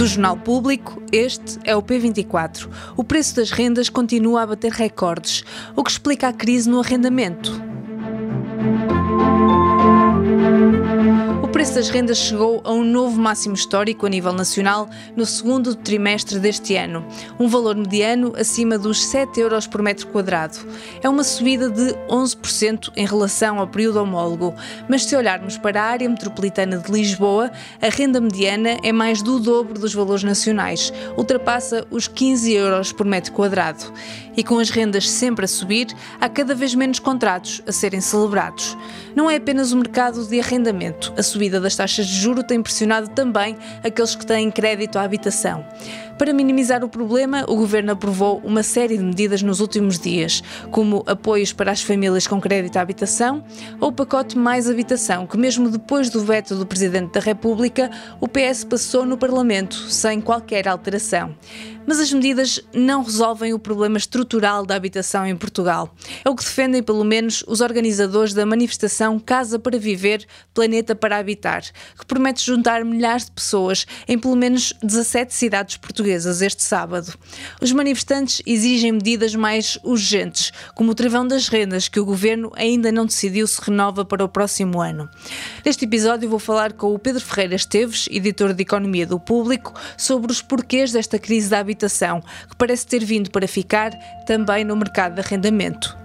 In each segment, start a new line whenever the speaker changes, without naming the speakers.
Do Jornal Público, este é o P24. O preço das rendas continua a bater recordes, o que explica a crise no arrendamento. Preço das rendas chegou a um novo máximo histórico a nível nacional no segundo trimestre deste ano, um valor mediano acima dos 7 euros por metro quadrado. É uma subida de 11% em relação ao período homólogo, mas se olharmos para a área metropolitana de Lisboa, a renda mediana é mais do dobro dos valores nacionais, ultrapassa os 15 euros por metro quadrado. E com as rendas sempre a subir, há cada vez menos contratos a serem celebrados. Não é apenas o mercado de arrendamento, a subida subida das taxas de juro tem pressionado também aqueles que têm crédito à habitação. Para minimizar o problema, o Governo aprovou uma série de medidas nos últimos dias, como apoios para as famílias com crédito à habitação ou o pacote Mais Habitação, que mesmo depois do veto do Presidente da República, o PS passou no Parlamento sem qualquer alteração. Mas as medidas não resolvem o problema estrutural da habitação em Portugal. É o que defendem, pelo menos, os organizadores da manifestação Casa para Viver, Planeta para Habitar, que promete juntar milhares de pessoas em pelo menos 17 cidades portuguesas este sábado. Os manifestantes exigem medidas mais urgentes, como o travão das rendas, que o governo ainda não decidiu se renova para o próximo ano. Neste episódio vou falar com o Pedro Ferreira Esteves, editor de Economia do Público, sobre os porquês desta crise da habitação, que parece ter vindo para ficar também no mercado de arrendamento.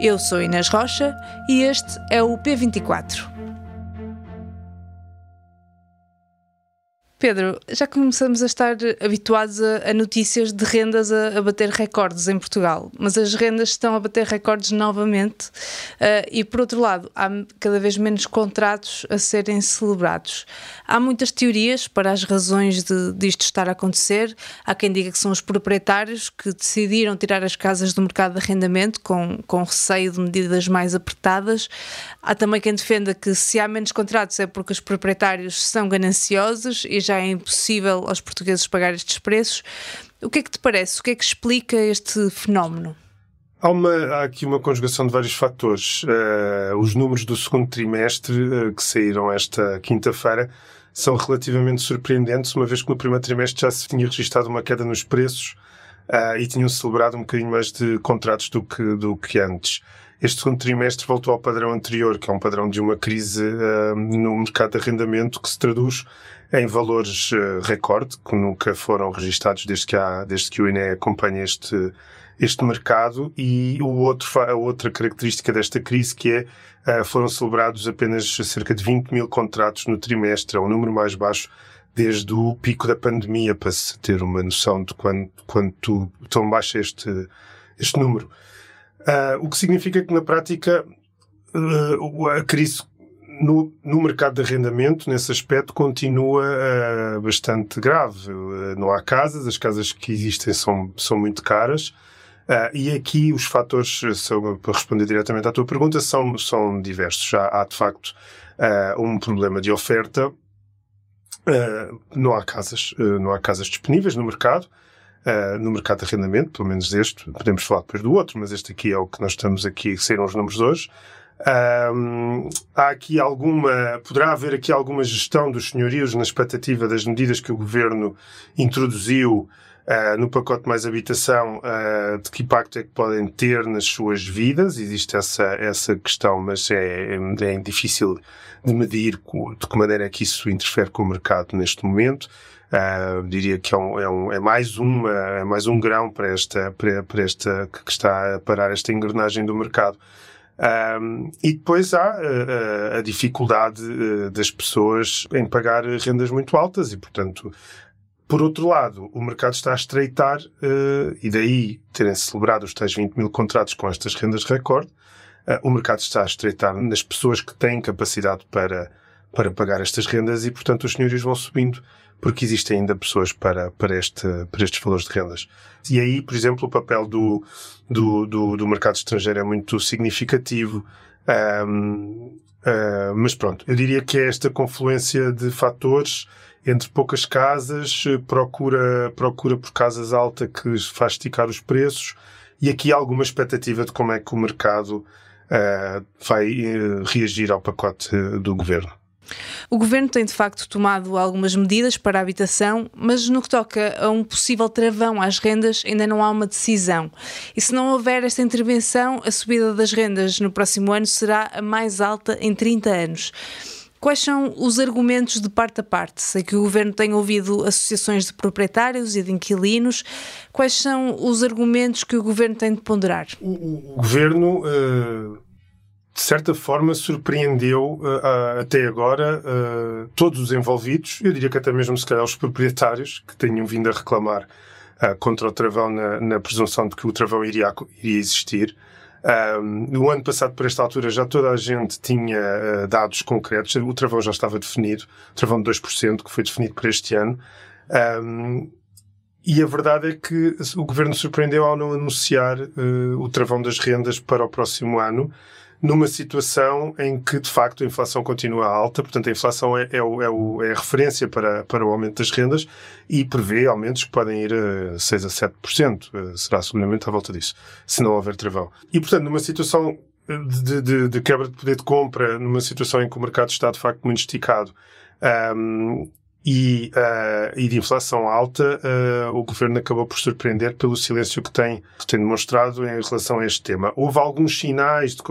Eu sou Inês Rocha e este é o P24. Pedro, já começamos a estar habituados a, a notícias de rendas a, a, bater recordes em Portugal, mas as rendas estão a bater recordes novamente uh, e, por outro lado, há cada vez menos contratos a serem celebrados. Há muitas teorias para as razões de, disto estar a acontecer. Há quem diga que são os proprietários que decidiram tirar as casas do mercado de arrendamento com, com receio de medidas mais apertadas. Há também quem defenda que se há menos contratos é porque os proprietários são gananciosos e já já é impossível aos portugueses pagar estes preços. O que é que te parece? O que é que explica este fenómeno?
Há, uma, há aqui uma conjugação de vários fatores. Uh, os números do segundo trimestre uh, que saíram esta quinta-feira são relativamente surpreendentes, uma vez que no primeiro trimestre já se tinha registrado uma queda nos preços uh, e tinham celebrado um bocadinho mais de contratos do que, do que antes. Este segundo trimestre voltou ao padrão anterior, que é um padrão de uma crise no mercado de arrendamento que se traduz em valores uh, recorde, que nunca foram registados desde que, há, desde que o INE acompanha este, este mercado. E o outro, a outra característica desta crise que é, uh, foram celebrados apenas cerca de 20 mil contratos no trimestre, é o número mais baixo desde o pico da pandemia, para se ter uma noção de quanto, quanto tão baixo é este, este número. Uh, o que significa que, na prática, uh, a crise no, no mercado de arrendamento, nesse aspecto, continua uh, bastante grave. Não há casas, as casas que existem são, são muito caras. E aqui os fatores, são, para responder diretamente à tua pergunta, são, são diversos. Já há, de facto, um problema de oferta. não há casas, não há casas disponíveis no mercado. No mercado de arrendamento, pelo menos este, podemos falar depois do outro, mas este aqui é o que nós estamos aqui, saíram os números hoje. Um, há aqui alguma, poderá haver aqui alguma gestão dos senhorios na expectativa das medidas que o governo introduziu uh, no pacote mais habitação, uh, de que impacto é que podem ter nas suas vidas? Existe essa, essa questão, mas é, é difícil de medir de que maneira é que isso interfere com o mercado neste momento. Uh, diria que é, um, é, um, é, mais uma, é mais um grão para esta, para, para esta, que está a parar esta engrenagem do mercado. Um, e depois há a, a dificuldade uh, das pessoas em pagar rendas muito altas e, portanto, por outro lado, o mercado está a estreitar uh, e daí terem celebrado os tais 20 mil contratos com estas rendas recorde, uh, o mercado está a estreitar nas pessoas que têm capacidade para, para pagar estas rendas e, portanto, os senhorios vão subindo porque existem ainda pessoas para, para, este, para estes valores de rendas. E aí, por exemplo, o papel do, do, do, do mercado estrangeiro é muito significativo. Um, uh, mas pronto, eu diria que é esta confluência de fatores entre poucas casas, procura, procura por casas alta que faz esticar os preços e aqui há alguma expectativa de como é que o mercado uh, vai uh, reagir ao pacote do governo.
O governo tem de facto tomado algumas medidas para a habitação, mas no que toca a um possível travão às rendas, ainda não há uma decisão. E se não houver esta intervenção, a subida das rendas no próximo ano será a mais alta em 30 anos. Quais são os argumentos de parte a parte? Sei que o governo tem ouvido associações de proprietários e de inquilinos. Quais são os argumentos que o governo tem de ponderar?
O, o governo. Uh de certa forma, surpreendeu uh, até agora uh, todos os envolvidos, eu diria que até mesmo, se calhar, os proprietários que tenham vindo a reclamar contra o travão na, na, presunção de que o travão iria, iria existir. No ano passado, por esta altura, já toda a gente tinha dados concretos, o travão já estava definido, o travão de 2%, que foi definido para este ano. Um, e a verdade é que o governo surpreendeu ao não anunciar o travão das rendas para o próximo ano numa situação em que, de facto, a inflação continua alta, portanto, a inflação é, é, é, o, é a referência para, para o aumento das rendas e prevê aumentos que podem ir a 6 a 7%. Eh, será seguramente à volta disso, se não houver travão. E, portanto, numa situação de, de, de quebra de poder de compra, numa situação em que o mercado está, de facto, muito esticado, um, e, uh, e de inflação alta, uh, o governo acabou por surpreender pelo silêncio que tem, que tem demonstrado em relação a este tema. Houve alguns sinais, de,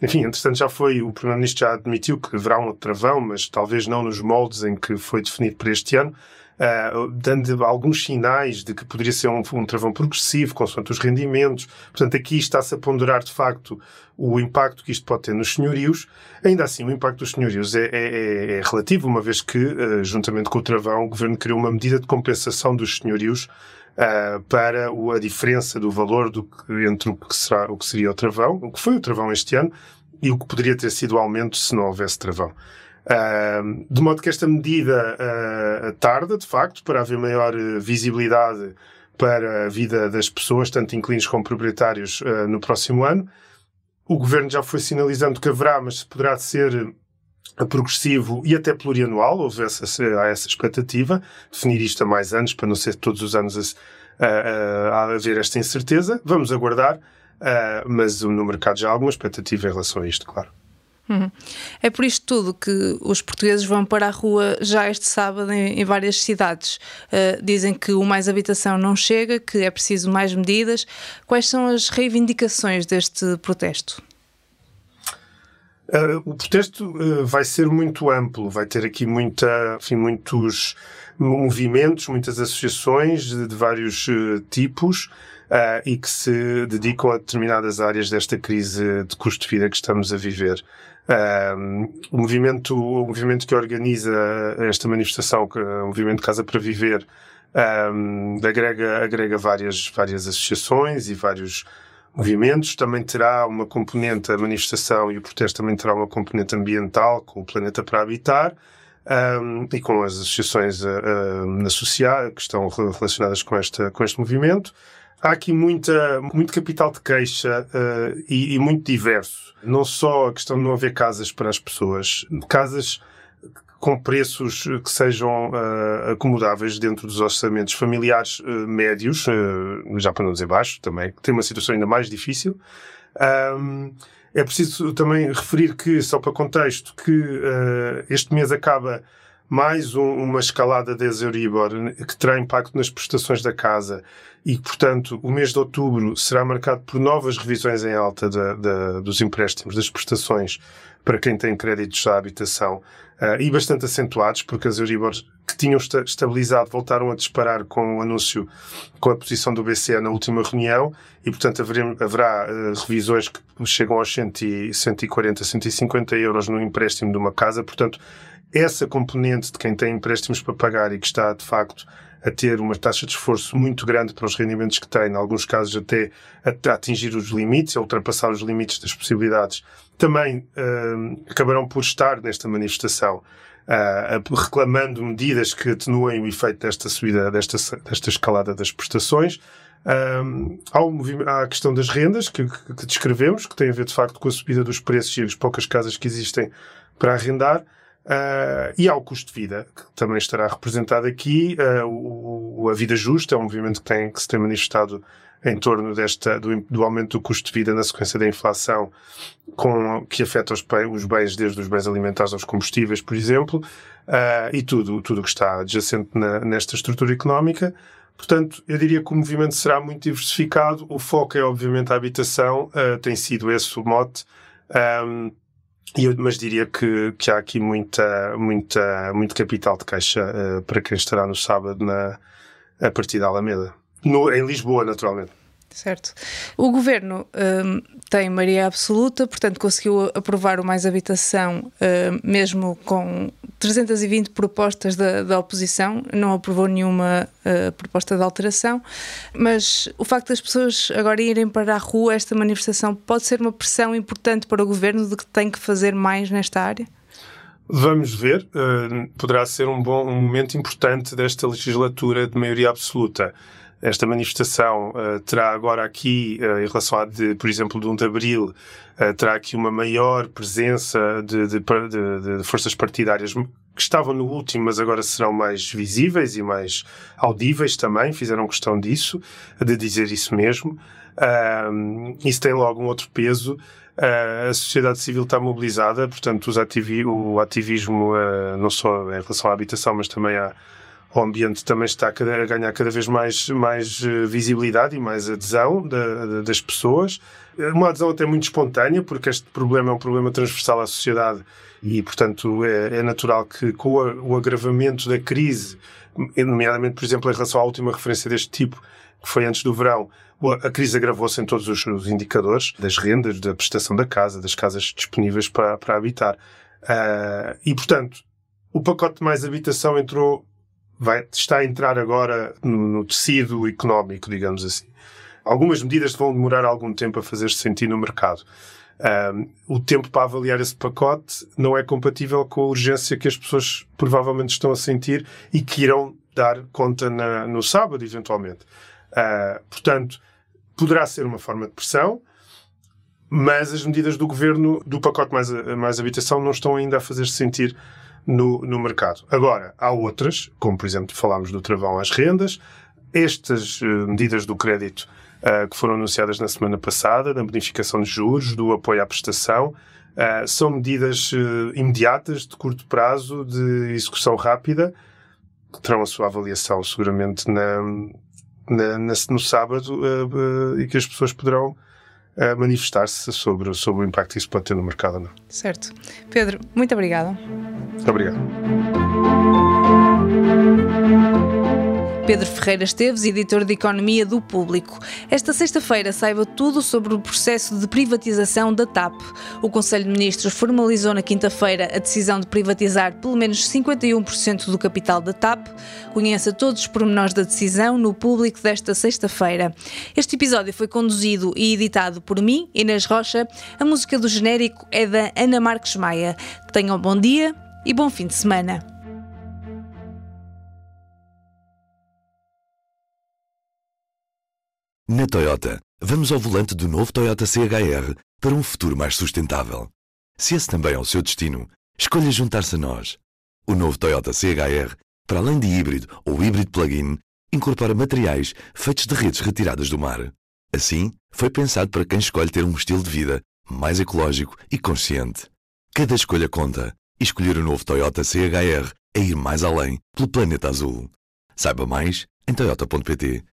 enfim, entretanto já foi, o Primeiro-Ministro já admitiu que haverá um travão, mas talvez não nos moldes em que foi definido para este ano uh, dando alguns sinais de que poderia ser um, um travão progressivo, consoante os rendimentos. Portanto, aqui está-se a ponderar, de facto, o impacto que isto pode ter nos senhorios. Ainda assim, o impacto dos senhorios é, é, é, é relativo, uma vez que, uh, juntamente com o travão, o Governo criou uma medida de compensação dos senhorios Uh, para o, a diferença do valor do entre o que, será, o que seria o travão, o que foi o travão este ano, e o que poderia ter sido o aumento se não houvesse travão. De modo que esta medida uh, tarda, de facto, para haver maior uh, visibilidade para a vida das pessoas, tanto inquilinos como proprietários, uh, no próximo ano. O governo já foi sinalizando que haverá, mas poderá ser progressivo e até plurianual, houve essa, há essa expectativa, definir isto a mais anos, para não ser todos os anos a, a, a haver esta incerteza. Vamos aguardar, mas no mercado já há alguma expectativa em relação a isto, claro.
Uhum. É por isto tudo que os portugueses vão para a rua já este sábado em, em várias cidades. Uh, dizem que o mais habitação não chega, que é preciso mais medidas. Quais são as reivindicações deste protesto?
Uh, o protesto uh, vai ser muito amplo, vai ter aqui muita, enfim, muitos movimentos, muitas associações de, de vários tipos. Uh, e que se dedicam a determinadas áreas desta crise de custo de vida que estamos a viver. Um, o, movimento, o movimento que organiza esta manifestação, que é o movimento Casa para Viver, um, agrega, agrega várias, várias associações e vários movimentos. Também terá uma componente, a manifestação e o protesto também terá uma componente ambiental, com o Planeta para Habitar. Um, e com as associações uh, uh, associadas que estão relacionadas com, esta, com este movimento há aqui muita, muito capital de queixa uh, e, e, muito diverso. Não só a questão de não haver casas para as pessoas, casas com preços que sejam uh, acomodáveis dentro dos orçamentos familiares uh, médios, já para não dizer baixos também, que tem uma situação ainda mais difícil. Um, é preciso também referir que, só para contexto, que este mês acaba mais um, uma escalada de Euribor que terá impacto nas prestações da casa. E, portanto, o mês de outubro será marcado por novas revisões em alta da, da, dos empréstimos, das prestações para quem tem créditos à habitação uh, e bastante acentuados, porque as Euribor que tinham estabilizado voltaram a disparar com o anúncio, com a posição do BCE na última reunião. E, portanto, haverá, haverá uh, revisões que chegam aos 100, 140, 150 euros no empréstimo de uma casa, portanto, essa componente de quem tem empréstimos para pagar e que está, de facto, a ter uma taxa de esforço muito grande para os rendimentos que tem, em alguns casos até a, atingir os limites, a ultrapassar os limites das possibilidades, também uh, acabarão por estar nesta manifestação. uh, reclamando medidas que atenuem o efeito desta subida, desta, desta escalada das prestações. Um, há, a questão das rendas que, que, que, descrevemos, que tem a ver de facto com a subida dos preços e as poucas casas que existem para arrendar. Uh, e há o custo de vida, que também estará representado aqui. Uh, o, o, a vida justa é um movimento que, tem, que se tem manifestado em torno desta, do, do, aumento do custo de vida na sequência da inflação, com, que afeta os, os bens, desde os bens alimentares aos combustíveis, por exemplo, uh, e tudo, tudo que está adjacente na, nesta estrutura económica. Portanto, eu diria que o movimento será muito diversificado. O foco é, obviamente, a habitação, tem sido esse o mote. Eu, mas diria que, que há aqui muita, muita, muito capital de caixa uh, para quem estará no sábado na, a partir da Alameda. No, em Lisboa, naturalmente.
Certo. O governo um, tem maioria absoluta, portanto conseguiu aprovar o Mais Habitação, um, mesmo com 320 propostas da, da oposição, não aprovou nenhuma uh, proposta de alteração, mas o facto das pessoas agora irem para a rua, esta manifestação, pode ser uma pressão importante para o governo de que tem que fazer mais nesta área?
Vamos ver, uh, poderá ser um bom um momento importante desta legislatura de maioria absoluta. Esta manifestação uh, terá agora aqui, uh, em relação a, de, por exemplo, de 1 de Abril, uh, terá aqui uma maior presença de, de, de, forças partidárias que estavam no último, mas agora serão mais visíveis e mais audíveis também, fizeram questão disso, de dizer isso mesmo. isso tem logo um outro peso. a sociedade civil está mobilizada, portanto, ativi o ativismo, não só em relação à habitação, mas também à o ambiente também está a ganhar cada vez mais, mais eh, visibilidade e mais adesão da, da, das pessoas. Uma adesão até muito espontânea, porque este problema é um problema transversal à sociedade e, portanto, é, é natural que com o, o agravamento da crise, nomeadamente, por exemplo, em relação à última referência deste tipo, que foi antes do verão, a crise agravou-se em todos os, os, indicadores das rendas, da prestação da casa, das casas disponíveis para, para habitar. Uh, e, portanto, o pacote de mais habitação entrou vai, está a entrar agora no, no tecido económico, digamos assim. Algumas medidas vão demorar algum tempo a fazer-se sentir no mercado. Um, o tempo para avaliar esse pacote não é compatível com a urgência que as pessoas provavelmente estão a sentir e que irão dar conta na, no sábado, eventualmente. Uh, portanto, poderá ser uma forma de pressão, mas as medidas do governo do pacote mais, mais habitação não estão ainda a fazer-se sentir no, no mercado. Agora, há outras, como por exemplo falámos do travão às rendas, estas uh, medidas do crédito uh, que foram anunciadas na semana passada, da bonificação de juros, do apoio à prestação, uh, são medidas imediatas, de curto prazo, de execução rápida, que terão a sua avaliação seguramente na, na, na no sábado e que as pessoas poderão manifestar-se sobre, sobre o impacto que isso pode ter no mercado. Não?
Certo. Pedro, muito obrigada.
Obrigado.
Pedro Ferreira Esteves, editor de Economia do Público. Esta sexta-feira saiba tudo sobre o processo de privatização da TAP. O Conselho de Ministros formalizou na quinta-feira a decisão de privatizar pelo menos 51% do capital da TAP. Conheça todos os pormenores da decisão no Público desta sexta-feira. Este episódio foi conduzido e editado por mim, Inês Rocha. A música do genérico é da Ana Marques Maia. Tenham um bom dia e bom fim de semana.
Na Toyota, vamos ao volante do novo Toyota CHR para um futuro mais sustentável. Se esse também é o seu destino, escolha juntar-se a nós. O novo Toyota CHR, para além de híbrido ou híbrido plug-in, incorpora materiais feitos de redes retiradas do mar. Assim, foi pensado para quem escolhe ter um estilo de vida mais ecológico e consciente. Cada escolha conta e escolher o novo Toyota CHR é ir mais além pelo planeta azul. Saiba mais em toyota.pt